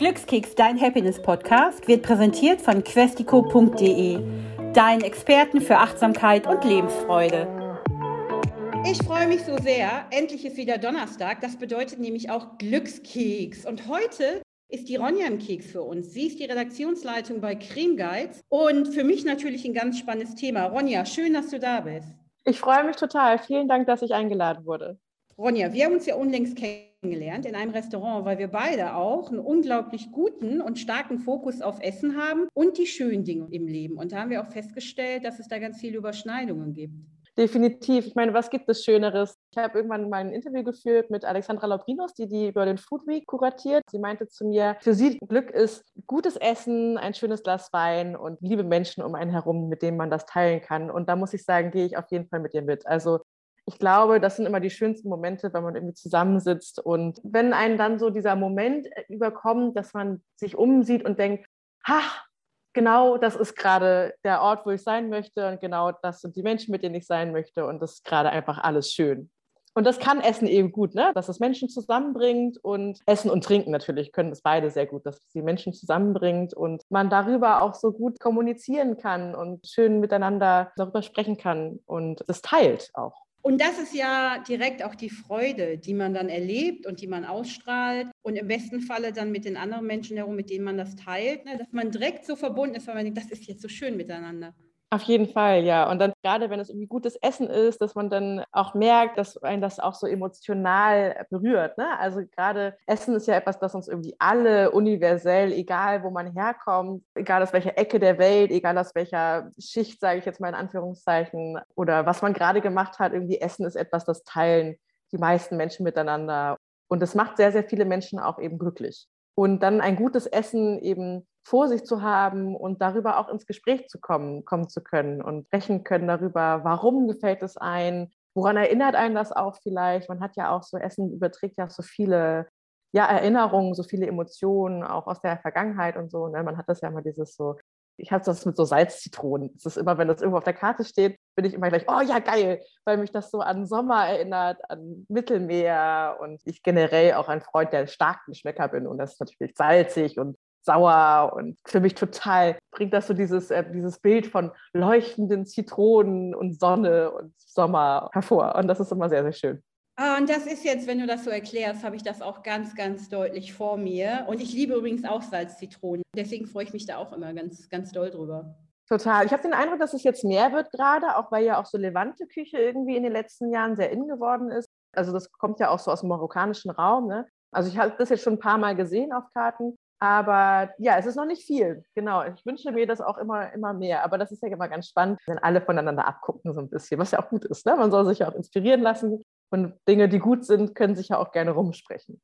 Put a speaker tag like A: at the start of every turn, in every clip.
A: Glückskeks, dein Happiness-Podcast, wird präsentiert von questico.de, deinen Experten für Achtsamkeit und Lebensfreude. Ich freue mich so sehr. Endlich ist wieder Donnerstag. Das bedeutet nämlich auch Glückskeks. Und heute ist die Ronja im Keks für uns. Sie ist die Redaktionsleitung bei Creme Guides und für mich natürlich ein ganz spannendes Thema. Ronja, schön, dass du da bist.
B: Ich freue mich total. Vielen Dank, dass ich eingeladen wurde.
A: Ronja, wir haben uns ja unlängst kennengelernt in einem Restaurant, weil wir beide auch einen unglaublich guten und starken Fokus auf Essen haben und die schönen Dinge im Leben. Und da haben wir auch festgestellt, dass es da ganz viele Überschneidungen gibt.
B: Definitiv. Ich meine, was gibt es Schöneres? Ich habe irgendwann mal ein Interview geführt mit Alexandra Laubrinos, die die über den Food Week kuratiert. Sie meinte zu mir, für sie Glück ist gutes Essen, ein schönes Glas Wein und liebe Menschen um einen herum, mit denen man das teilen kann. Und da muss ich sagen, gehe ich auf jeden Fall mit ihr mit. Also ich glaube, das sind immer die schönsten Momente, wenn man irgendwie zusammensitzt und wenn einen dann so dieser Moment äh, überkommt, dass man sich umsieht und denkt, ha, genau das ist gerade der Ort, wo ich sein möchte und genau das sind die Menschen, mit denen ich sein möchte und das ist gerade einfach alles schön. Und das kann Essen eben gut, ne? dass es Menschen zusammenbringt und Essen und Trinken natürlich können es beide sehr gut, dass es die Menschen zusammenbringt und man darüber auch so gut kommunizieren kann und schön miteinander darüber sprechen kann und es teilt auch.
A: Und das ist ja direkt auch die Freude, die man dann erlebt und die man ausstrahlt und im besten Falle dann mit den anderen Menschen herum, mit denen man das teilt, ne, dass man direkt so verbunden ist, weil man denkt, das ist jetzt so schön miteinander.
B: Auf jeden Fall, ja. Und dann gerade, wenn es irgendwie gutes Essen ist, dass man dann auch merkt, dass einen das auch so emotional berührt. Ne? Also gerade Essen ist ja etwas, das uns irgendwie alle universell, egal wo man herkommt, egal aus welcher Ecke der Welt, egal aus welcher Schicht, sage ich jetzt mal in Anführungszeichen, oder was man gerade gemacht hat, irgendwie Essen ist etwas, das teilen die meisten Menschen miteinander. Und das macht sehr, sehr viele Menschen auch eben glücklich. Und dann ein gutes Essen eben vor sich zu haben und darüber auch ins Gespräch zu kommen, kommen zu können und sprechen können darüber, warum gefällt es ein, woran erinnert einen das auch vielleicht. Man hat ja auch so, Essen überträgt ja so viele ja, Erinnerungen, so viele Emotionen, auch aus der Vergangenheit und so. Ne? Man hat das ja immer dieses so, ich habe das mit so Salzzitronen. Es ist immer, wenn das irgendwo auf der Karte steht, bin ich immer gleich, oh ja, geil, weil mich das so an Sommer erinnert, an Mittelmeer und ich generell auch ein Freund der starken Geschmäcker bin und das ist natürlich salzig und sauer und für mich total bringt das so dieses, äh, dieses Bild von leuchtenden Zitronen und Sonne und Sommer hervor. Und das ist immer sehr, sehr schön.
A: Ah, und das ist jetzt, wenn du das so erklärst, habe ich das auch ganz, ganz deutlich vor mir. Und ich liebe übrigens auch Salzzitronen. Deswegen freue ich mich da auch immer ganz, ganz doll drüber.
B: Total. Ich habe den Eindruck, dass es jetzt mehr wird gerade, auch weil ja auch so levante Küche irgendwie in den letzten Jahren sehr in geworden ist. Also das kommt ja auch so aus dem marokkanischen Raum. Ne? Also ich habe das jetzt schon ein paar Mal gesehen auf Karten. Aber ja, es ist noch nicht viel. Genau. Ich wünsche mir das auch immer, immer mehr. Aber das ist ja immer ganz spannend, wenn alle voneinander abgucken, so ein bisschen, was ja auch gut ist. Ne? Man soll sich ja auch inspirieren lassen. Und Dinge, die gut sind, können sich ja auch gerne rumsprechen.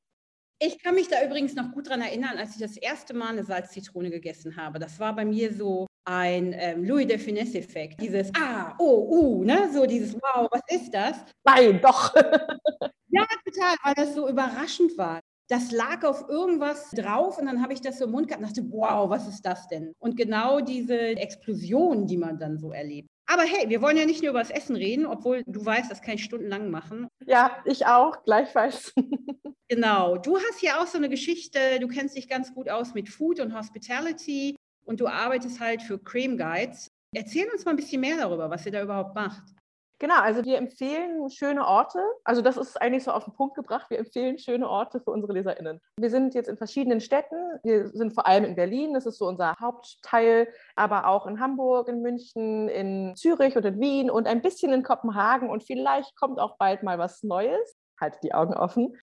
A: Ich kann mich da übrigens noch gut dran erinnern, als ich das erste Mal eine Salzzitrone gegessen habe. Das war bei mir so ein ähm, Louis de Finesse-Effekt. Dieses Ah, oh, uh, ne? So dieses Wow, was ist das?
B: Nein, doch.
A: ja, total, weil das so überraschend war das lag auf irgendwas drauf und dann habe ich das so im Mund gehabt und dachte, wow, was ist das denn? Und genau diese Explosion, die man dann so erlebt. Aber hey, wir wollen ja nicht nur über das Essen reden, obwohl du weißt, das kann ich stundenlang machen.
B: Ja, ich auch, gleichfalls.
A: genau. Du hast ja auch so eine Geschichte, du kennst dich ganz gut aus mit Food und Hospitality und du arbeitest halt für Cream Guides. Erzähl uns mal ein bisschen mehr darüber, was ihr da überhaupt macht.
B: Genau, also wir empfehlen schöne Orte. Also das ist eigentlich so auf den Punkt gebracht. Wir empfehlen schöne Orte für unsere LeserInnen. Wir sind jetzt in verschiedenen Städten. Wir sind vor allem in Berlin, das ist so unser Hauptteil, aber auch in Hamburg, in München, in Zürich und in Wien und ein bisschen in Kopenhagen. Und vielleicht kommt auch bald mal was Neues. Haltet die Augen offen.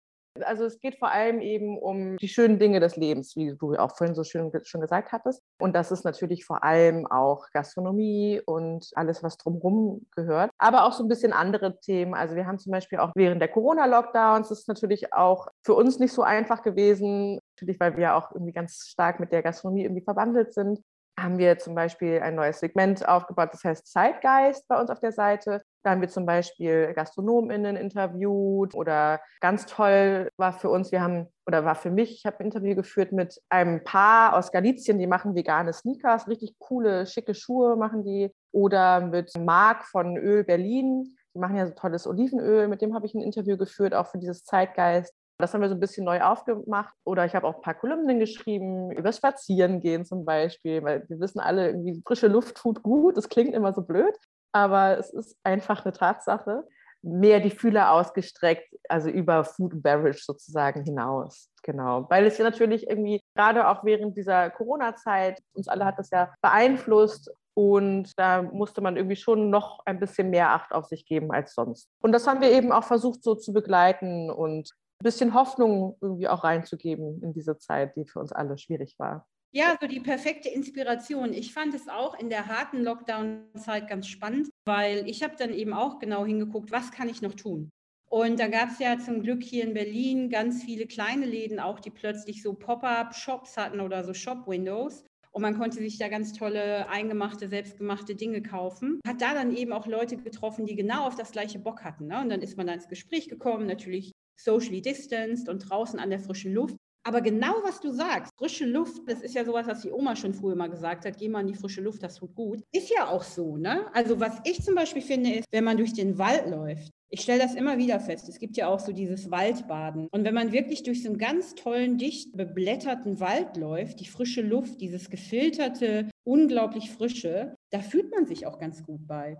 B: Also es geht vor allem eben um die schönen Dinge des Lebens, wie du auch vorhin so schön schon gesagt hattest. Und das ist natürlich vor allem auch Gastronomie und alles, was drumherum gehört. Aber auch so ein bisschen andere Themen. Also wir haben zum Beispiel auch während der Corona-Lockdowns, das ist natürlich auch für uns nicht so einfach gewesen, natürlich weil wir auch irgendwie ganz stark mit der Gastronomie irgendwie verwandelt sind haben wir zum Beispiel ein neues Segment aufgebaut, das heißt Zeitgeist bei uns auf der Seite. Da haben wir zum Beispiel GastronomInnen interviewt oder ganz toll war für uns, wir haben oder war für mich, ich habe ein Interview geführt mit einem Paar aus Galizien, die machen vegane Sneakers, richtig coole, schicke Schuhe machen die. Oder mit Marc von Öl Berlin, die machen ja so tolles Olivenöl, mit dem habe ich ein Interview geführt, auch für dieses Zeitgeist. Das haben wir so ein bisschen neu aufgemacht. Oder ich habe auch ein paar Kolumnen geschrieben, über Spazierengehen zum Beispiel, weil wir wissen alle, irgendwie frische Luft tut gut. Das klingt immer so blöd, aber es ist einfach eine Tatsache. Mehr die Fühler ausgestreckt, also über Food and Beverage sozusagen hinaus. Genau, weil es ja natürlich irgendwie gerade auch während dieser Corona-Zeit, uns alle hat das ja beeinflusst und da musste man irgendwie schon noch ein bisschen mehr Acht auf sich geben als sonst. Und das haben wir eben auch versucht so zu begleiten und ein bisschen Hoffnung irgendwie auch reinzugeben in diese Zeit, die für uns alle schwierig war.
A: Ja, so die perfekte Inspiration. Ich fand es auch in der harten Lockdown-Zeit ganz spannend, weil ich habe dann eben auch genau hingeguckt, was kann ich noch tun? Und da gab es ja zum Glück hier in Berlin ganz viele kleine Läden auch, die plötzlich so Pop-up-Shops hatten oder so Shop-Windows. Und man konnte sich da ganz tolle, eingemachte, selbstgemachte Dinge kaufen. Hat da dann eben auch Leute getroffen, die genau auf das gleiche Bock hatten. Ne? Und dann ist man da ins Gespräch gekommen, natürlich socially distanced und draußen an der frischen Luft. Aber genau was du sagst, frische Luft, das ist ja sowas, was die Oma schon früher mal gesagt hat, geh mal in die frische Luft, das tut gut. Ist ja auch so, ne? Also was ich zum Beispiel finde, ist, wenn man durch den Wald läuft, ich stelle das immer wieder fest. Es gibt ja auch so dieses Waldbaden. Und wenn man wirklich durch so einen ganz tollen, dicht beblätterten Wald läuft, die frische Luft, dieses gefilterte, unglaublich frische, da fühlt man sich auch ganz gut bei.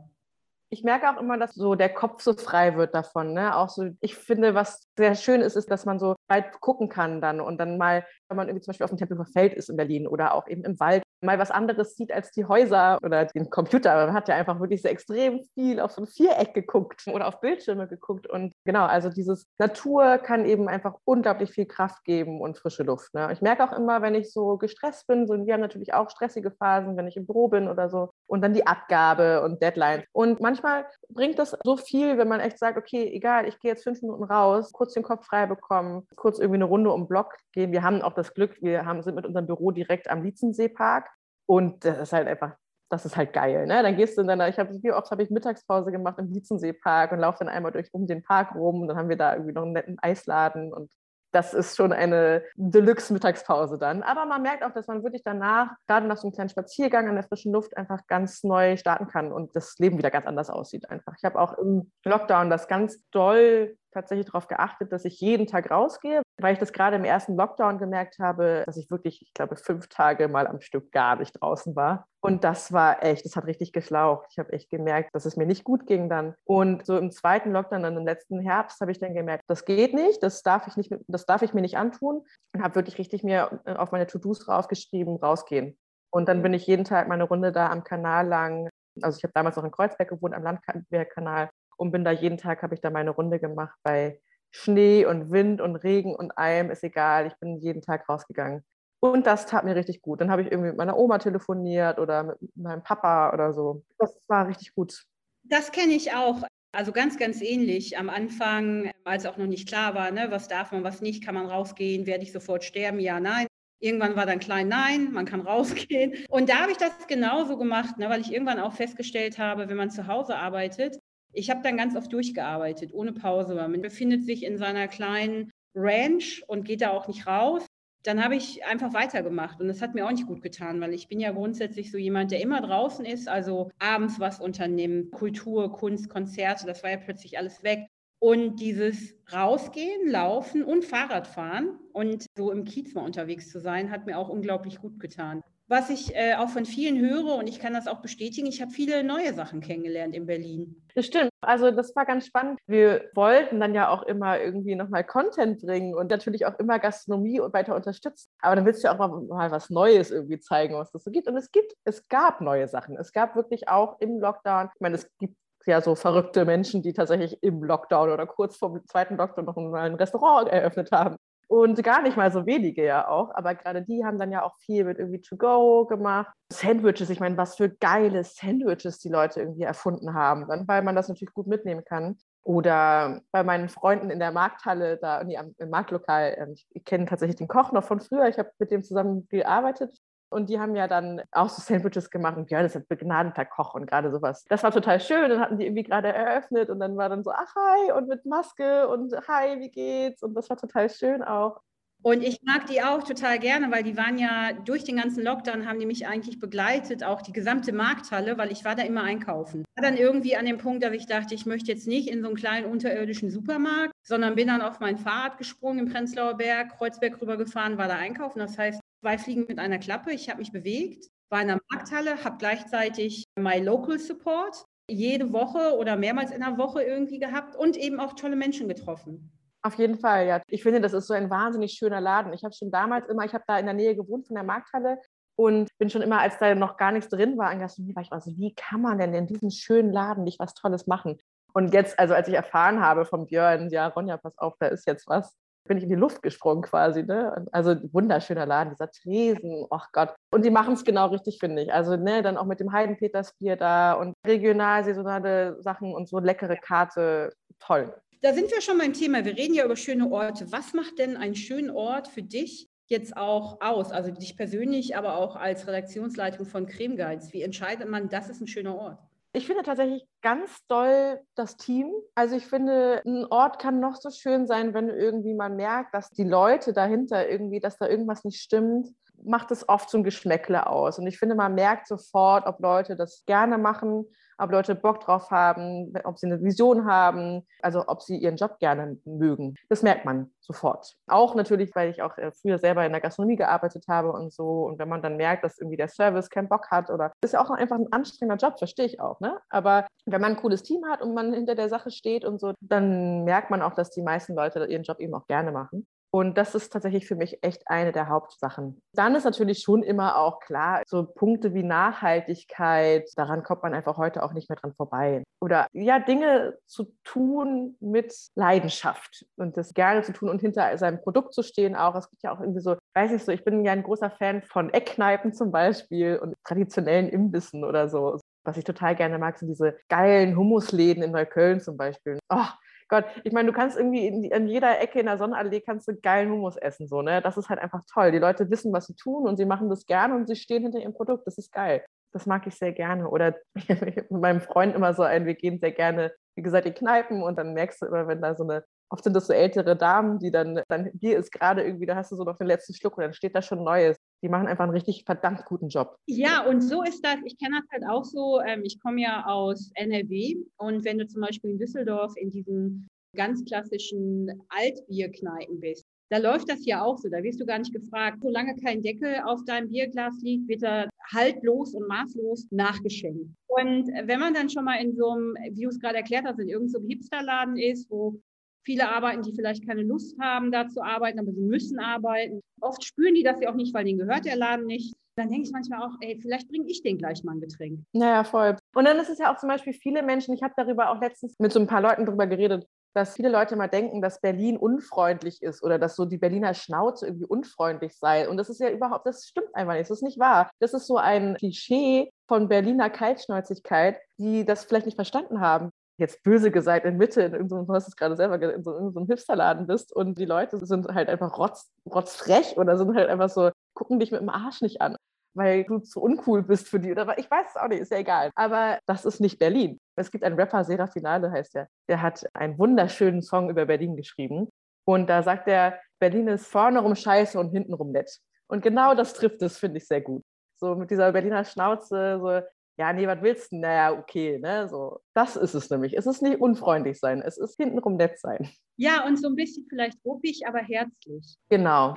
B: Ich merke auch immer, dass so der Kopf so frei wird davon. Ne? Auch so, ich finde, was sehr schön ist, ist, dass man so weit gucken kann dann und dann mal, wenn man irgendwie zum Beispiel auf dem Tempelhofer Feld ist in Berlin oder auch eben im Wald, mal was anderes sieht als die Häuser oder den Computer. Man hat ja einfach wirklich so extrem viel auf so ein Viereck geguckt oder auf Bildschirme geguckt. Und genau, also dieses Natur kann eben einfach unglaublich viel Kraft geben und frische Luft. Ne? Ich merke auch immer, wenn ich so gestresst bin, so wir haben natürlich auch stressige Phasen, wenn ich im Büro bin oder so, und dann die Abgabe und Deadline. Und manchmal bringt das so viel, wenn man echt sagt, okay, egal, ich gehe jetzt fünf Minuten raus, kurz den Kopf frei bekommen, kurz irgendwie eine Runde um den Block gehen. Wir haben auch das Glück, wir haben, sind mit unserem Büro direkt am Lietzenseepark. Und das ist halt einfach, das ist halt geil. Ne? Dann gehst du in deiner, ich habe, wie oft habe ich Mittagspause gemacht im Lietzenseepark und laufe dann einmal durch um den Park rum und dann haben wir da irgendwie noch einen netten Eisladen und das ist schon eine Deluxe-Mittagspause dann. Aber man merkt auch, dass man wirklich danach, gerade nach so einem kleinen Spaziergang an der frischen Luft, einfach ganz neu starten kann und das Leben wieder ganz anders aussieht einfach. Ich habe auch im Lockdown das ganz doll tatsächlich darauf geachtet, dass ich jeden Tag rausgehe, weil ich das gerade im ersten Lockdown gemerkt habe, dass ich wirklich, ich glaube, fünf Tage mal am Stück gar nicht draußen war. Und das war echt, das hat richtig geschlaucht. Ich habe echt gemerkt, dass es mir nicht gut ging dann. Und so im zweiten Lockdown, dann im letzten Herbst, habe ich dann gemerkt, das geht nicht, das darf ich, nicht, das darf ich mir nicht antun. Und habe wirklich richtig mir äh, auf meine To-Dos draufgeschrieben, rausgehen. Und dann bin ich jeden Tag meine Runde da am Kanal lang. Also ich habe damals noch in Kreuzberg gewohnt, am Landwehrkanal und bin da jeden Tag, habe ich da meine Runde gemacht bei Schnee und Wind und Regen und allem, ist egal. Ich bin jeden Tag rausgegangen. Und das tat mir richtig gut. Dann habe ich irgendwie mit meiner Oma telefoniert oder mit meinem Papa oder so. Das war richtig gut.
A: Das kenne ich auch. Also ganz, ganz ähnlich. Am Anfang, als auch noch nicht klar war, ne, was darf man, was nicht, kann man rausgehen, werde ich sofort sterben, ja, nein. Irgendwann war dann klein, nein, man kann rausgehen. Und da habe ich das genauso gemacht, ne, weil ich irgendwann auch festgestellt habe, wenn man zu Hause arbeitet, ich habe dann ganz oft durchgearbeitet, ohne Pause. Man befindet sich in seiner kleinen Ranch und geht da auch nicht raus. Dann habe ich einfach weitergemacht und das hat mir auch nicht gut getan, weil ich bin ja grundsätzlich so jemand, der immer draußen ist, also abends was unternimmt, Kultur, Kunst, Konzerte, das war ja plötzlich alles weg. Und dieses Rausgehen, Laufen und Fahrradfahren und so im Kiez mal unterwegs zu sein, hat mir auch unglaublich gut getan was ich äh, auch von vielen höre und ich kann das auch bestätigen, ich habe viele neue Sachen kennengelernt in Berlin.
B: Das stimmt. Also das war ganz spannend. Wir wollten dann ja auch immer irgendwie nochmal Content bringen und natürlich auch immer Gastronomie und weiter unterstützen. Aber dann willst du ja auch mal, mal was Neues irgendwie zeigen, was das so gibt. Und es gibt, es gab neue Sachen. Es gab wirklich auch im Lockdown, ich meine, es gibt ja so verrückte Menschen, die tatsächlich im Lockdown oder kurz vor dem zweiten Lockdown noch ein Restaurant eröffnet haben. Und gar nicht mal so wenige ja auch, aber gerade die haben dann ja auch viel mit irgendwie To-Go gemacht. Sandwiches, ich meine, was für geile Sandwiches die Leute irgendwie erfunden haben, dann, weil man das natürlich gut mitnehmen kann. Oder bei meinen Freunden in der Markthalle, da nee, im Marktlokal, ähm, ich kenne tatsächlich den Koch noch von früher, ich habe mit dem zusammen gearbeitet und die haben ja dann auch so Sandwiches gemacht und Björn ist ein begnadeter Koch und gerade sowas. Das war total schön. Dann hatten die irgendwie gerade eröffnet und dann war dann so, ach hi und mit Maske und hi, wie geht's? Und das war total schön auch.
A: Und ich mag die auch total gerne, weil die waren ja durch den ganzen Lockdown, haben die mich eigentlich begleitet, auch die gesamte Markthalle, weil ich war da immer einkaufen. War dann irgendwie an dem Punkt, dass ich dachte, ich möchte jetzt nicht in so einen kleinen unterirdischen Supermarkt, sondern bin dann auf mein Fahrrad gesprungen im Prenzlauer Berg, Kreuzberg rübergefahren, war da einkaufen. Das heißt, zwei Fliegen mit einer Klappe. Ich habe mich bewegt, war in der Markthalle, habe gleichzeitig My Local Support jede Woche oder mehrmals in der Woche irgendwie gehabt und eben auch tolle Menschen getroffen.
B: Auf jeden Fall, ja. Ich finde, das ist so ein wahnsinnig schöner Laden. Ich habe schon damals immer, ich habe da in der Nähe gewohnt von der Markthalle und bin schon immer, als da noch gar nichts drin war, an Gastronomie, war ich also, wie kann man denn in diesem schönen Laden nicht was Tolles machen? Und jetzt, also als ich erfahren habe von Björn, ja, Ronja, pass auf, da ist jetzt was, bin ich in die Luft gesprungen quasi. Ne? Also wunderschöner Laden, dieser Tresen, ach Gott. Und die machen es genau richtig, finde ich. Also ne, dann auch mit dem Heidenpetersbier da und regional saisonale Sachen und so leckere Karte, toll.
A: Da sind wir schon beim Thema. Wir reden ja über schöne Orte. Was macht denn einen schönen Ort für dich jetzt auch aus? Also dich persönlich, aber auch als Redaktionsleitung von Creme Guides. Wie entscheidet man, das ist ein schöner Ort?
B: Ich finde tatsächlich ganz doll das Team. Also ich finde, ein Ort kann noch so schön sein, wenn irgendwie man merkt, dass die Leute dahinter irgendwie, dass da irgendwas nicht stimmt, macht es oft so ein Geschmäckle aus. Und ich finde, man merkt sofort, ob Leute das gerne machen ob Leute Bock drauf haben, ob sie eine Vision haben, also ob sie ihren Job gerne mögen. Das merkt man sofort. Auch natürlich, weil ich auch äh, früher selber in der Gastronomie gearbeitet habe und so. Und wenn man dann merkt, dass irgendwie der Service keinen Bock hat oder ist ja auch einfach ein anstrengender Job, verstehe ich auch. Ne? Aber wenn man ein cooles Team hat und man hinter der Sache steht und so, dann merkt man auch, dass die meisten Leute ihren Job eben auch gerne machen. Und das ist tatsächlich für mich echt eine der Hauptsachen. Dann ist natürlich schon immer auch klar, so Punkte wie Nachhaltigkeit, daran kommt man einfach heute auch nicht mehr dran vorbei. Oder ja, Dinge zu tun mit Leidenschaft und das gerne zu tun und hinter seinem Produkt zu stehen auch. Es gibt ja auch irgendwie so, weiß ich so, ich bin ja ein großer Fan von Eckkneipen zum Beispiel und traditionellen Imbissen oder so. Was ich total gerne mag, sind diese geilen Hummusläden in Neukölln zum Beispiel. Oh, Gott, ich meine, du kannst irgendwie in, in, jeder Ecke in der Sonnenallee kannst du geilen Hummus essen, so, ne? Das ist halt einfach toll. Die Leute wissen, was sie tun und sie machen das gerne und sie stehen hinter ihrem Produkt. Das ist geil. Das mag ich sehr gerne. Oder mit meinem Freund immer so ein, wir gehen sehr gerne, wie gesagt, in Kneipen und dann merkst du immer, wenn da so eine oft sind das so ältere Damen, die dann, dann Bier ist gerade irgendwie, da hast du so noch den letzten Schluck und dann steht da schon Neues. Die machen einfach einen richtig verdammt guten Job.
A: Ja, und so ist das. Ich kenne das halt auch so. Ähm, ich komme ja aus NRW und wenn du zum Beispiel in Düsseldorf in diesen ganz klassischen Altbierkneipen bist, da läuft das ja auch so. Da wirst du gar nicht gefragt. Solange kein Deckel auf deinem Bierglas liegt, wird er haltlos und maßlos nachgeschenkt. Und wenn man dann schon mal in so einem, wie du es gerade erklärt hast, in irgendeinem so Hipsterladen ist, wo Viele arbeiten, die vielleicht keine Lust haben, da zu arbeiten, aber sie müssen arbeiten. Oft spüren die das ja auch nicht, weil denen gehört der Laden nicht. Dann denke ich manchmal auch, ey, vielleicht bringe ich den gleich mal ein Getränk.
B: Naja, voll. Und dann ist es ja auch zum Beispiel viele Menschen, ich habe darüber auch letztens mit so ein paar Leuten drüber geredet, dass viele Leute mal denken, dass Berlin unfreundlich ist oder dass so die Berliner Schnauze irgendwie unfreundlich sei. Und das ist ja überhaupt, das stimmt einfach nicht. Das ist nicht wahr. Das ist so ein Klischee von Berliner Kaltschnäuzigkeit, die das vielleicht nicht verstanden haben jetzt böse gesagt, in Mitte, in so, du hast es gerade selber in so, in so einem Hipsterladen bist und die Leute sind halt einfach rotz, rotzfrech oder sind halt einfach so, gucken dich mit dem Arsch nicht an, weil du zu uncool bist für die. Oder ich weiß es auch nicht, ist ja egal. Aber das ist nicht Berlin. Es gibt einen Rapper, Serafinale heißt der, der hat einen wunderschönen Song über Berlin geschrieben. Und da sagt er, Berlin ist vorne rum scheiße und hinten rum nett. Und genau das trifft es, finde ich, sehr gut. So mit dieser Berliner Schnauze, so, ja, nee, was willst du? Naja, okay, ne, so. Das ist es nämlich. Es ist nicht unfreundlich sein, es ist hintenrum nett sein.
A: Ja, und so ein bisschen vielleicht ruppig, aber herzlich.
B: Genau.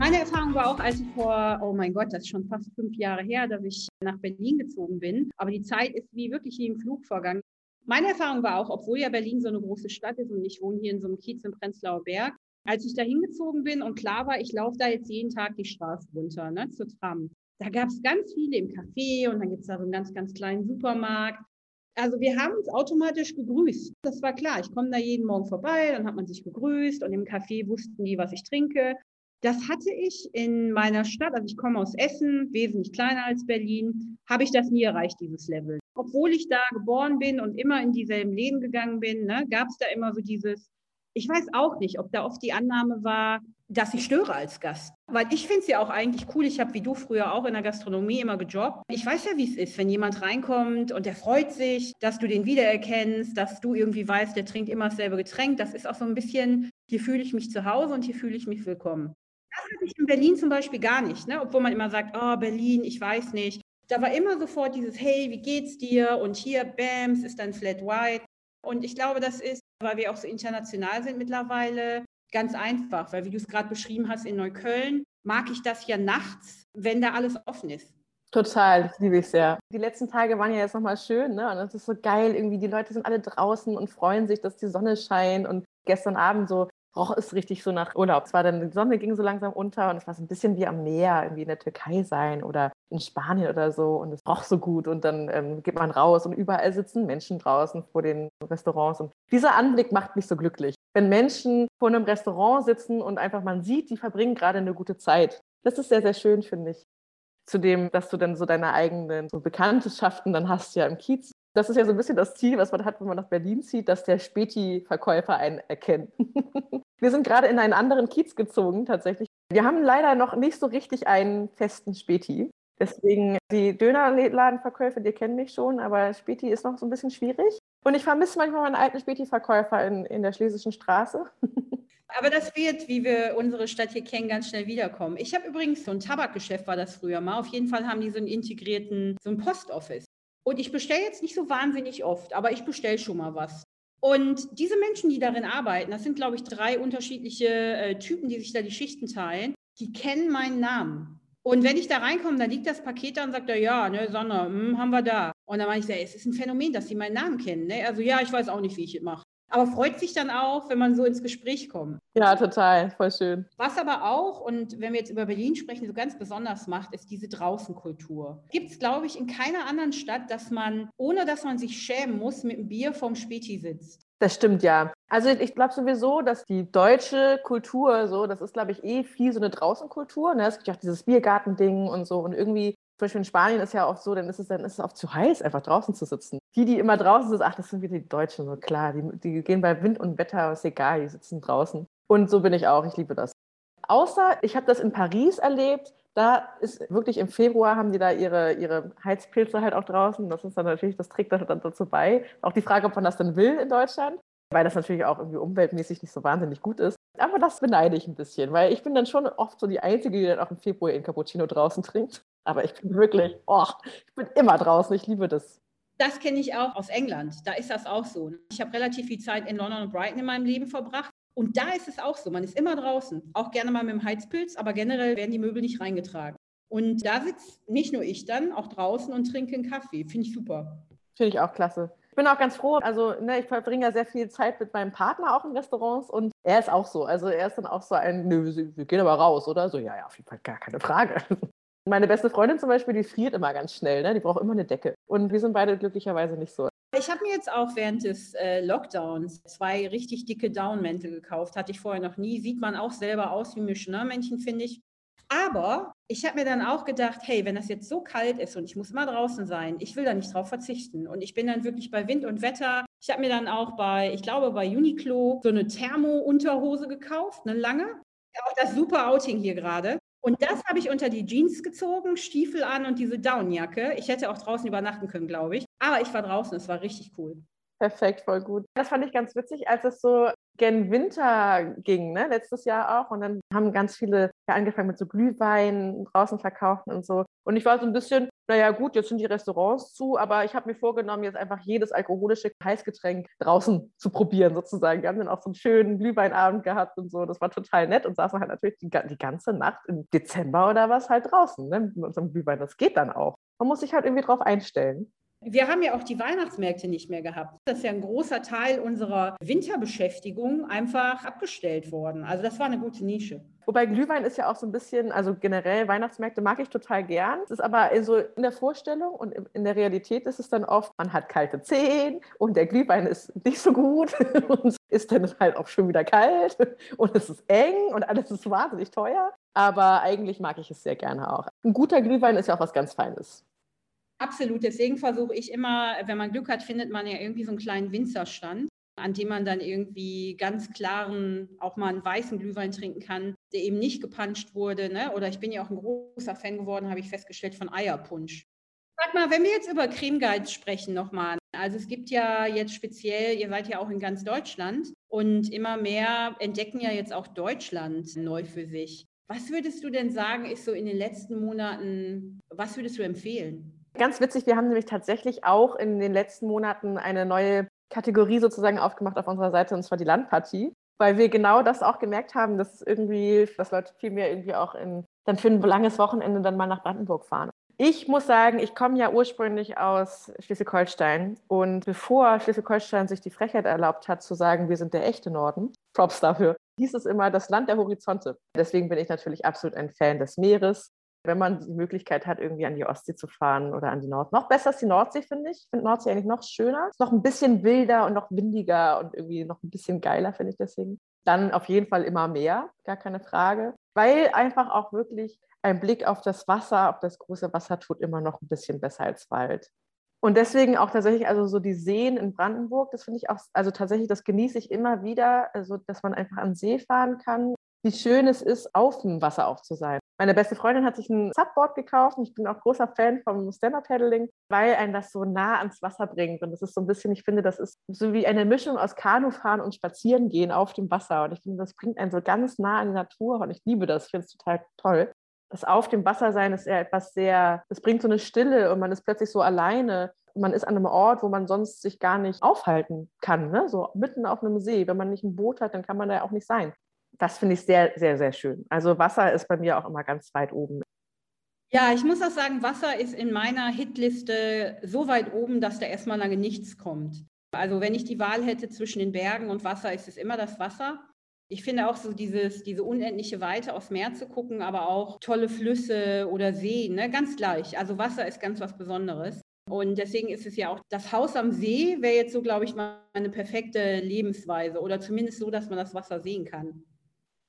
A: Meine Erfahrung war auch, als ich vor, oh mein Gott, das ist schon fast fünf Jahre her, dass ich nach Berlin gezogen bin. Aber die Zeit ist wie wirklich wie im Flug vergangen. Meine Erfahrung war auch, obwohl ja Berlin so eine große Stadt ist und ich wohne hier in so einem Kiez im Prenzlauer Berg, als ich da hingezogen bin und klar war, ich laufe da jetzt jeden Tag die Straße runter, ne, zur Tram. Da gab es ganz viele im Café und dann gibt es da so einen ganz, ganz kleinen Supermarkt. Also wir haben uns automatisch gegrüßt. Das war klar. Ich komme da jeden Morgen vorbei, dann hat man sich gegrüßt und im Café wussten die, was ich trinke. Das hatte ich in meiner Stadt, also ich komme aus Essen, wesentlich kleiner als Berlin, habe ich das nie erreicht, dieses Level. Obwohl ich da geboren bin und immer in dieselben Läden gegangen bin, ne, gab es da immer so dieses, ich weiß auch nicht, ob da oft die Annahme war, dass ich störe als Gast. Weil ich finde es ja auch eigentlich cool. Ich habe wie du früher auch in der Gastronomie immer gejobbt. Ich weiß ja, wie es ist, wenn jemand reinkommt und der freut sich, dass du den wiedererkennst, dass du irgendwie weißt, der trinkt immer dasselbe Getränk. Das ist auch so ein bisschen, hier fühle ich mich zu Hause und hier fühle ich mich willkommen. Das hatte ich in Berlin zum Beispiel gar nicht, ne? obwohl man immer sagt, oh, Berlin, ich weiß nicht. Da war immer sofort dieses, hey, wie geht's dir? Und hier, Bams, ist dann Flat White. Und ich glaube, das ist, weil wir auch so international sind mittlerweile, Ganz einfach, weil wie du es gerade beschrieben hast in Neukölln, mag ich das ja nachts, wenn da alles offen ist.
B: Total, liebe ich sehr. Die letzten Tage waren ja jetzt nochmal schön, ne? Und es ist so geil, irgendwie die Leute sind alle draußen und freuen sich, dass die Sonne scheint. Und gestern Abend so roch es richtig so nach Urlaub. Es war dann, die Sonne ging so langsam unter und es war so ein bisschen wie am Meer, irgendwie in der Türkei sein oder in Spanien oder so. Und es roch so gut und dann ähm, geht man raus und überall sitzen Menschen draußen vor den Restaurants. Und dieser Anblick macht mich so glücklich. Wenn Menschen vor einem Restaurant sitzen und einfach man sieht, die verbringen gerade eine gute Zeit. Das ist sehr, sehr schön, finde ich. Zudem, dass du dann so deine eigenen so Bekanntschaften dann hast ja im Kiez das ist ja so ein bisschen das Ziel, was man hat, wenn man nach Berlin zieht, dass der Späti-Verkäufer einen erkennt. wir sind gerade in einen anderen Kiez gezogen, tatsächlich. Wir haben leider noch nicht so richtig einen festen Späti. Deswegen, die Dönerladenverkäufer, die kennen mich schon, aber Späti ist noch so ein bisschen schwierig. Und ich vermisse manchmal meinen alten Späti-Verkäufer in, in der Schlesischen Straße.
A: Aber das wird, wie wir unsere Stadt hier kennen, ganz schnell wiederkommen. Ich habe übrigens so ein Tabakgeschäft, war das früher mal. Auf jeden Fall haben die so einen integrierten, so ein Postoffice. Und ich bestelle jetzt nicht so wahnsinnig oft, aber ich bestelle schon mal was. Und diese Menschen, die darin arbeiten, das sind, glaube ich, drei unterschiedliche äh, Typen, die sich da die Schichten teilen, die kennen meinen Namen. Und wenn ich da reinkomme, dann liegt das Paket da und sagt er, ja, ne, Sonne, hm, haben wir da. Und dann meine ich, es ist ein Phänomen, dass sie meinen Namen kennen. Ne? Also ja, ich weiß auch nicht, wie ich es mache aber freut sich dann auch, wenn man so ins Gespräch kommt.
B: Ja, total, voll schön.
A: Was aber auch, und wenn wir jetzt über Berlin sprechen, so ganz besonders macht, ist diese Draußenkultur. Gibt es, glaube ich, in keiner anderen Stadt, dass man, ohne dass man sich schämen muss, mit einem Bier vorm Späti sitzt.
B: Das stimmt ja. Also ich glaube sowieso, dass die deutsche Kultur so, das ist, glaube ich, eh viel so eine Draußenkultur. Ne? Es gibt ja auch dieses Biergartending und so. Und irgendwie zum Beispiel in Spanien ist ja oft so, dann ist es dann ist es oft zu heiß, einfach draußen zu sitzen. Die, die immer draußen sind, ach, das sind wieder die Deutschen, so klar. Die, die gehen bei Wind und Wetter, ist egal, die sitzen draußen. Und so bin ich auch, ich liebe das. Außer, ich habe das in Paris erlebt, da ist wirklich im Februar haben die da ihre, ihre Heizpilze halt auch draußen. Das ist dann natürlich, das trägt dann dazu bei. Auch die Frage, ob man das dann will in Deutschland, weil das natürlich auch irgendwie umweltmäßig nicht so wahnsinnig gut ist. Aber das beneide ich ein bisschen, weil ich bin dann schon oft so die Einzige, die dann auch im Februar ihren Cappuccino draußen trinkt. Aber ich bin wirklich, oh, ich bin immer draußen. Ich liebe das.
A: Das kenne ich auch aus England. Da ist das auch so. Ich habe relativ viel Zeit in London und Brighton in meinem Leben verbracht. Und da ist es auch so. Man ist immer draußen. Auch gerne mal mit dem Heizpilz, aber generell werden die Möbel nicht reingetragen. Und da sitzt nicht nur ich dann, auch draußen und trinke einen Kaffee. Finde ich super.
B: Finde ich auch klasse. Ich bin auch ganz froh. Also, ne, ich verbringe ja sehr viel Zeit mit meinem Partner auch in Restaurants und er ist auch so. Also, er ist dann auch so ein, nö, wir gehen aber raus, oder? So, ja, ja, auf jeden Fall gar keine Frage. Meine beste Freundin zum Beispiel, die friert immer ganz schnell, ne? die braucht immer eine Decke. Und wir sind beide glücklicherweise nicht so.
A: Ich habe mir jetzt auch während des äh, Lockdowns zwei richtig dicke Downmäntel gekauft. Hatte ich vorher noch nie. Sieht man auch selber aus wie Michelin-Männchen, finde ich. Aber ich habe mir dann auch gedacht, hey, wenn das jetzt so kalt ist und ich muss immer draußen sein, ich will da nicht drauf verzichten. Und ich bin dann wirklich bei Wind und Wetter. Ich habe mir dann auch bei, ich glaube, bei Uniqlo so eine Thermo-Unterhose gekauft, eine lange. Auch das super Outing hier gerade. Und das habe ich unter die Jeans gezogen, Stiefel an und diese Downjacke. Ich hätte auch draußen übernachten können, glaube ich. Aber ich war draußen, es war richtig cool.
B: Perfekt, voll gut. Das fand ich ganz witzig, als es so gen Winter ging, ne? letztes Jahr auch. Und dann haben ganz viele angefangen mit so Glühwein draußen verkaufen und so. Und ich war so ein bisschen, naja gut, jetzt sind die Restaurants zu, aber ich habe mir vorgenommen, jetzt einfach jedes alkoholische Heißgetränk draußen zu probieren sozusagen. Wir haben dann auch so einen schönen Glühweinabend gehabt und so. Das war total nett und saßen halt natürlich die, die ganze Nacht im Dezember oder was halt draußen ne? mit unserem Glühwein. Das geht dann auch. Man muss sich halt irgendwie drauf einstellen.
A: Wir haben ja auch die Weihnachtsmärkte nicht mehr gehabt. Das ist ja ein großer Teil unserer Winterbeschäftigung einfach abgestellt worden. Also das war eine gute Nische.
B: Wobei Glühwein ist ja auch so ein bisschen, also generell Weihnachtsmärkte mag ich total gern. Es ist aber so in der Vorstellung und in der Realität ist es dann oft, man hat kalte Zehen und der Glühwein ist nicht so gut und ist dann halt auch schon wieder kalt und es ist eng und alles ist wahnsinnig teuer. Aber eigentlich mag ich es sehr gerne auch. Ein guter Glühwein ist ja auch was ganz Feines.
A: Absolut. Deswegen versuche ich immer, wenn man Glück hat, findet man ja irgendwie so einen kleinen Winzerstand, an dem man dann irgendwie ganz klaren, auch mal einen weißen Glühwein trinken kann. der eben nicht gepanscht wurde. Ne? Oder ich bin ja auch ein großer Fan geworden, habe ich festgestellt, von Eierpunsch. Sag mal, wenn wir jetzt über Creme Guides sprechen nochmal. Also es gibt ja jetzt speziell, ihr seid ja auch in ganz Deutschland und immer mehr entdecken ja jetzt auch Deutschland neu für sich. Was würdest du denn sagen, ist so in den letzten Monaten, was würdest du empfehlen?
B: Ganz witzig, wir haben nämlich tatsächlich auch in den letzten Monaten eine neue Kategorie sozusagen aufgemacht auf unserer Seite, und zwar die Landpartie, weil wir genau das auch gemerkt haben, dass irgendwie, dass Leute viel mehr irgendwie auch in, dann für ein langes Wochenende dann mal nach Brandenburg fahren. Ich muss sagen, ich komme ja ursprünglich aus Schleswig-Holstein und bevor Schleswig-Holstein sich die Frechheit erlaubt hat zu sagen, wir sind der echte Norden, Props dafür, hieß es immer das Land der Horizonte. Deswegen bin ich natürlich absolut ein Fan des Meeres wenn man die Möglichkeit hat, irgendwie an die Ostsee zu fahren oder an die Nordsee. Noch besser ist die Nordsee, finde ich. Ich finde Nordsee eigentlich noch schöner. Ist noch ein bisschen wilder und noch windiger und irgendwie noch ein bisschen geiler, finde ich deswegen. Dann auf jeden Fall immer mehr, gar keine Frage. Weil einfach auch wirklich ein Blick auf das Wasser, auf das große Wasser tut immer noch ein bisschen besser als Wald. Und deswegen auch tatsächlich, also so die Seen in Brandenburg, das finde ich auch, also tatsächlich, das genieße ich immer wieder, also dass man einfach an See fahren kann. Wie schön es ist, auf dem Wasser auch zu sein. Meine beste Freundin hat sich ein Subboard gekauft ich bin auch großer Fan vom Stand-Up-Paddling, weil einen das so nah ans Wasser bringt. Und das ist so ein bisschen, ich finde, das ist so wie eine Mischung aus Kanufahren und Spazierengehen auf dem Wasser. Und ich finde, das bringt einen so ganz nah an die Natur und ich liebe das. Ich finde es total toll. Das Auf dem Wasser sein ist ja etwas sehr, das bringt so eine Stille und man ist plötzlich so alleine. Man ist an einem Ort, wo man sonst sich gar nicht aufhalten kann, ne? so mitten auf einem See. Wenn man nicht ein Boot hat, dann kann man da ja auch nicht sein das finde ich sehr, sehr, sehr schön. Also Wasser ist bei mir auch immer ganz weit oben.
A: Ja, ich muss auch sagen, Wasser ist in meiner Hitliste so weit oben, dass da erstmal lange nichts kommt. Also wenn ich die Wahl hätte zwischen den Bergen und Wasser, ist es immer das Wasser. Ich finde auch so dieses, diese unendliche Weite aufs Meer zu gucken, aber auch tolle Flüsse oder Seen, ne? ganz gleich. Also Wasser ist ganz was Besonderes. Und deswegen ist es ja auch, das Haus am See wäre jetzt so, glaube ich, mal eine perfekte Lebensweise oder zumindest so, dass man das Wasser sehen kann.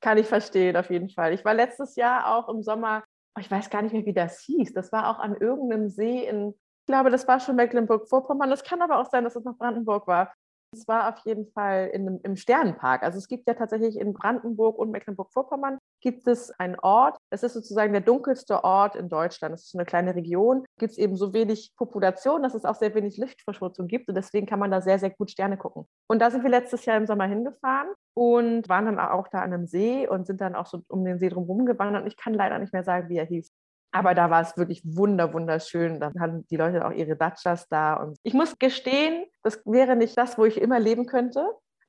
B: Kann ich verstehen, auf jeden Fall. Ich war letztes Jahr auch im Sommer, oh, ich weiß gar nicht mehr, wie das hieß. Das war auch an irgendeinem See in, ich glaube, das war schon Mecklenburg-Vorpommern. Das kann aber auch sein, dass es noch Brandenburg war. Es war auf jeden Fall in, im Sternenpark. Also es gibt ja tatsächlich in Brandenburg und Mecklenburg-Vorpommern gibt es einen Ort. Es ist sozusagen der dunkelste Ort in Deutschland. Es ist eine kleine Region. Gibt es eben so wenig Population, dass es auch sehr wenig Lichtverschmutzung gibt. Und deswegen kann man da sehr, sehr gut Sterne gucken. Und da sind wir letztes Jahr im Sommer hingefahren und waren dann auch da an einem See und sind dann auch so um den See drumherum gewandert. Und ich kann leider nicht mehr sagen, wie er hieß. Aber da war es wirklich wunder, wunderschön. Da hatten die Leute auch ihre Dachas da. Und ich muss gestehen, das wäre nicht das, wo ich immer leben könnte.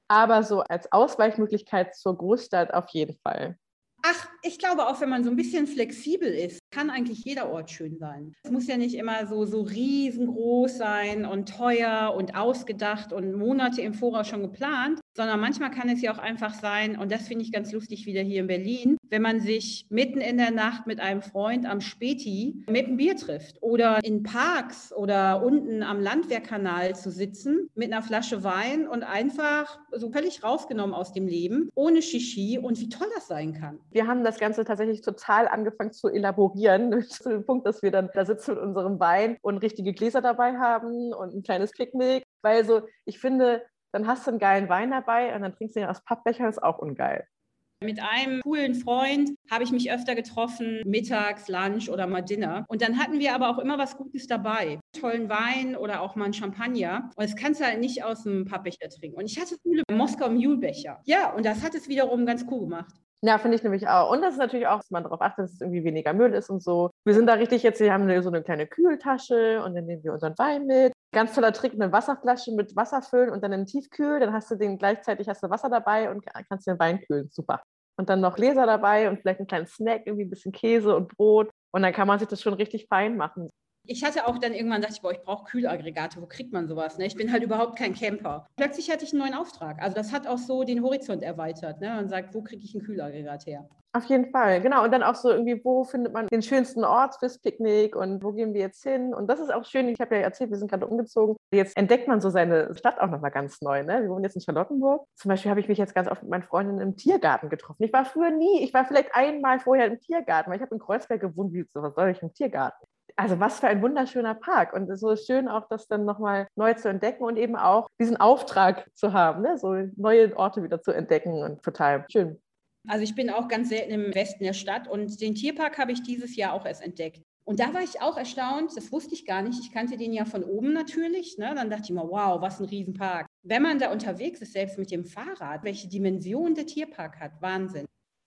B: Aber so als Ausweichmöglichkeit zur Großstadt auf jeden Fall.
A: Ach, ich glaube auch, wenn man so ein bisschen flexibel ist, kann eigentlich jeder Ort schön sein. Es muss ja nicht immer so, so riesengroß sein und teuer und ausgedacht und Monate im Voraus schon geplant, sondern manchmal kann es ja auch einfach sein, und das finde ich ganz lustig wieder hier in Berlin, wenn man sich mitten in der Nacht mit einem Freund am Späti mit einem Bier trifft oder in Parks oder unten am Landwehrkanal zu sitzen mit einer Flasche Wein und einfach so völlig rausgenommen aus dem Leben, ohne Shishi und wie toll das sein kann.
B: Wir haben das Ganze tatsächlich total angefangen zu elaborieren, zu dem Punkt, dass wir dann da sitzen mit unserem Wein und richtige Gläser dabei haben und ein kleines Picknick, weil so, ich finde, dann hast du einen geilen Wein dabei und dann trinkst du ihn aus Pappbechern, ist auch ungeil.
A: Mit einem coolen Freund habe ich mich öfter getroffen, mittags, Lunch oder mal Dinner. Und dann hatten wir aber auch immer was Gutes dabei. Tollen Wein oder auch mal ein Champagner. Und das kannst du halt nicht aus dem Pappbecher trinken. Und ich hatte coole Moskau Mulebecher. Ja, und das hat es wiederum ganz cool gemacht.
B: Ja, finde ich nämlich auch. Und das ist natürlich auch, dass man darauf achtet, dass es irgendwie weniger Müll ist und so. Wir sind da richtig jetzt, wir haben so eine kleine Kühltasche und dann nehmen wir unseren Wein mit. Ganz toller Trick, eine Wasserflasche mit Wasser füllen und dann in Tiefkühl. Dann hast du den gleichzeitig hast du Wasser dabei und kannst den Wein kühlen. Super. Und dann noch Gläser dabei und vielleicht einen kleinen Snack, irgendwie ein bisschen Käse und Brot. Und dann kann man sich das schon richtig fein machen.
A: Ich hatte auch dann irgendwann dachte ich, ich brauche Kühlaggregate. Wo kriegt man sowas? Ne? Ich bin halt überhaupt kein Camper. Plötzlich hatte ich einen neuen Auftrag. Also das hat auch so den Horizont erweitert. Ne? Man sagt, wo kriege ich ein Kühlaggregat her?
B: Auf jeden Fall, genau. Und dann auch so irgendwie, wo findet man den schönsten Ort fürs Picknick und wo gehen wir jetzt hin? Und das ist auch schön. Ich habe ja erzählt, wir sind gerade umgezogen. Jetzt entdeckt man so seine Stadt auch nochmal ganz neu. Ne? Wir wohnen jetzt in Charlottenburg. Zum Beispiel habe ich mich jetzt ganz oft mit meinen Freundinnen im Tiergarten getroffen. Ich war früher nie. Ich war vielleicht einmal vorher im Tiergarten, weil ich habe in Kreuzberg gewohnt. Wie was soll ich im Tiergarten? Also was für ein wunderschöner Park. Und so ist schön auch, das dann nochmal neu zu entdecken und eben auch diesen Auftrag zu haben, ne? so neue Orte wieder zu entdecken und total schön.
A: Also ich bin auch ganz selten im Westen der Stadt und den Tierpark habe ich dieses Jahr auch erst entdeckt. Und da war ich auch erstaunt, das wusste ich gar nicht. Ich kannte den ja von oben natürlich. Ne? Dann dachte ich mir, wow, was ein Riesenpark. Wenn man da unterwegs ist, selbst mit dem Fahrrad, welche Dimension der Tierpark hat, Wahnsinn.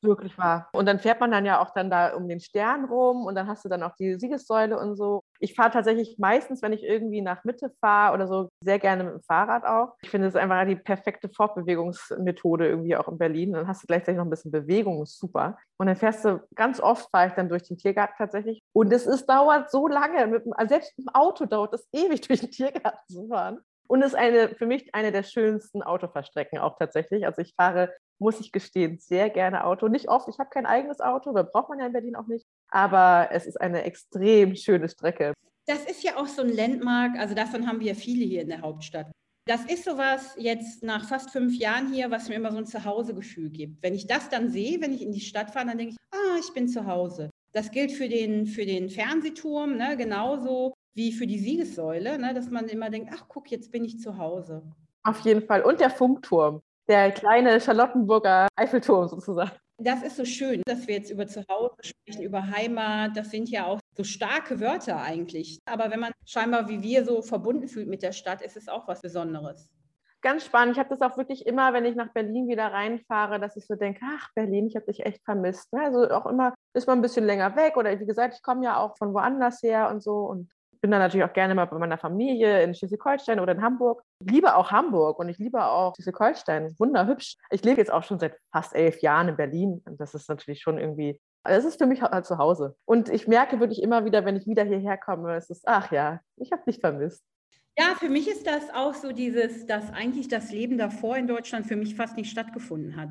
B: Wirklich wahr. Und dann fährt man dann ja auch dann da um den Stern rum und dann hast du dann auch die Siegessäule und so. Ich fahre tatsächlich meistens, wenn ich irgendwie nach Mitte fahre oder so, sehr gerne mit dem Fahrrad auch. Ich finde, es einfach die perfekte Fortbewegungsmethode irgendwie auch in Berlin. Dann hast du gleichzeitig noch ein bisschen Bewegung, super. Und dann fährst du, ganz oft fahre ich dann durch den Tiergarten tatsächlich. Und es ist, dauert so lange, mit, also selbst im Auto dauert es ewig, durch den Tiergarten zu fahren. Und ist eine, für mich eine der schönsten Autofahrstrecken auch tatsächlich. Also ich fahre, muss ich gestehen, sehr gerne Auto. Nicht oft, ich habe kein eigenes Auto, da braucht man ja in Berlin auch nicht. Aber es ist eine extrem schöne Strecke.
A: Das ist ja auch so ein Landmark, also davon haben wir viele hier in der Hauptstadt. Das ist sowas jetzt nach fast fünf Jahren hier, was mir immer so ein Zuhausegefühl gibt. Wenn ich das dann sehe, wenn ich in die Stadt fahre, dann denke ich, ah, ich bin zu Hause. Das gilt für den, für den Fernsehturm, ne, genauso wie für die Siegessäule, ne, dass man immer denkt, ach guck, jetzt bin ich zu Hause.
B: Auf jeden Fall. Und der Funkturm, der kleine Charlottenburger Eiffelturm sozusagen.
A: Das ist so schön, dass wir jetzt über Zuhause sprechen, über Heimat. Das sind ja auch so starke Wörter eigentlich. Aber wenn man scheinbar wie wir so verbunden fühlt mit der Stadt, ist es auch was Besonderes.
B: Ganz spannend. Ich habe das auch wirklich immer, wenn ich nach Berlin wieder reinfahre, dass ich so denke, ach Berlin, ich habe dich echt vermisst. Also auch immer ist man ein bisschen länger weg oder wie gesagt, ich komme ja auch von woanders her und so und bin dann natürlich auch gerne mal bei meiner Familie in Schleswig-Holstein oder in Hamburg. Ich liebe auch Hamburg und ich liebe auch Schleswig-Holstein. Wunderhübsch. Ich lebe jetzt auch schon seit fast elf Jahren in Berlin und das ist natürlich schon irgendwie, das ist für mich halt zu Hause. Und ich merke wirklich immer wieder, wenn ich wieder hierher komme, es ist, ach ja, ich habe dich vermisst.
A: Ja, für mich ist das auch so dieses, dass eigentlich das Leben davor in Deutschland für mich fast nicht stattgefunden hat.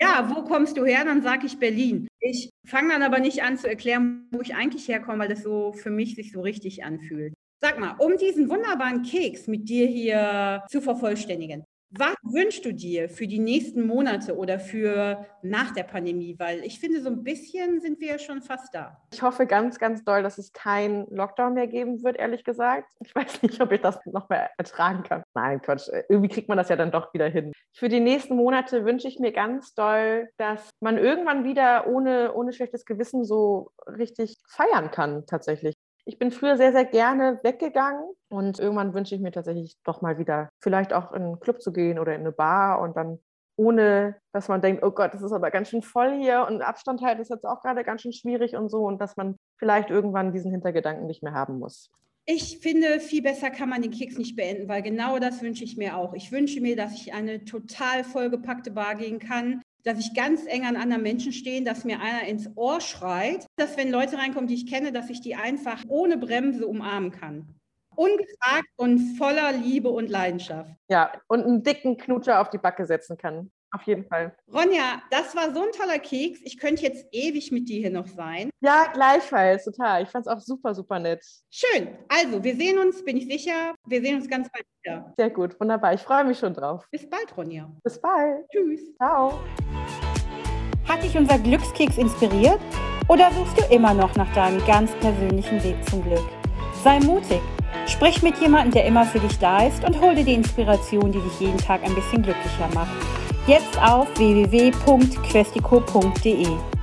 A: Ja, wo kommst du her? Dann sage ich Berlin. Ich fange dann aber nicht an zu erklären, wo ich eigentlich herkomme, weil das so für mich sich so richtig anfühlt. Sag mal, um diesen wunderbaren Keks mit dir hier zu vervollständigen, was wünschst du dir für die nächsten Monate oder für nach der Pandemie? Weil ich finde, so ein bisschen sind wir ja schon fast da.
B: Ich hoffe ganz, ganz doll, dass es keinen Lockdown mehr geben wird, ehrlich gesagt. Ich weiß nicht, ob ich das noch mehr ertragen kann. Nein, Quatsch. Irgendwie kriegt man das ja dann doch wieder hin. Für die nächsten Monate wünsche ich mir ganz doll, dass man irgendwann wieder ohne, ohne schlechtes Gewissen so richtig feiern kann, tatsächlich. Ich bin früher sehr, sehr gerne weggegangen und irgendwann wünsche ich mir tatsächlich doch mal wieder, vielleicht auch in einen Club zu gehen oder in eine Bar und dann ohne, dass man denkt, oh Gott, das ist aber ganz schön voll hier und Abstand halten ist jetzt auch gerade ganz schön schwierig und so und dass man vielleicht irgendwann diesen Hintergedanken nicht mehr haben muss.
A: Ich finde, viel besser kann man den Keks nicht beenden, weil genau das wünsche ich mir auch. Ich wünsche mir, dass ich eine total vollgepackte Bar gehen kann, dass ich ganz eng an anderen Menschen stehe, dass mir einer ins Ohr schreit, dass wenn Leute reinkommen, die ich kenne, dass ich die einfach ohne Bremse umarmen kann. Ungefragt und voller Liebe und Leidenschaft.
B: Ja, und einen dicken Knutscher auf die Backe setzen kann. Auf jeden Fall.
A: Ronja, das war so ein toller Keks. Ich könnte jetzt ewig mit dir hier noch sein.
B: Ja, gleichfalls, total. Ich fand es auch super, super nett.
A: Schön. Also, wir sehen uns, bin ich sicher. Wir sehen uns ganz bald wieder.
B: Sehr gut, wunderbar. Ich freue mich schon drauf.
A: Bis bald, Ronja.
B: Bis bald.
A: Tschüss.
B: Ciao.
A: Hat dich unser Glückskeks inspiriert? Oder suchst du immer noch nach deinem ganz persönlichen Weg zum Glück? Sei mutig. Sprich mit jemandem, der immer für dich da ist und hol dir die Inspiration, die dich jeden Tag ein bisschen glücklicher macht. Jetzt auf www.questico.de.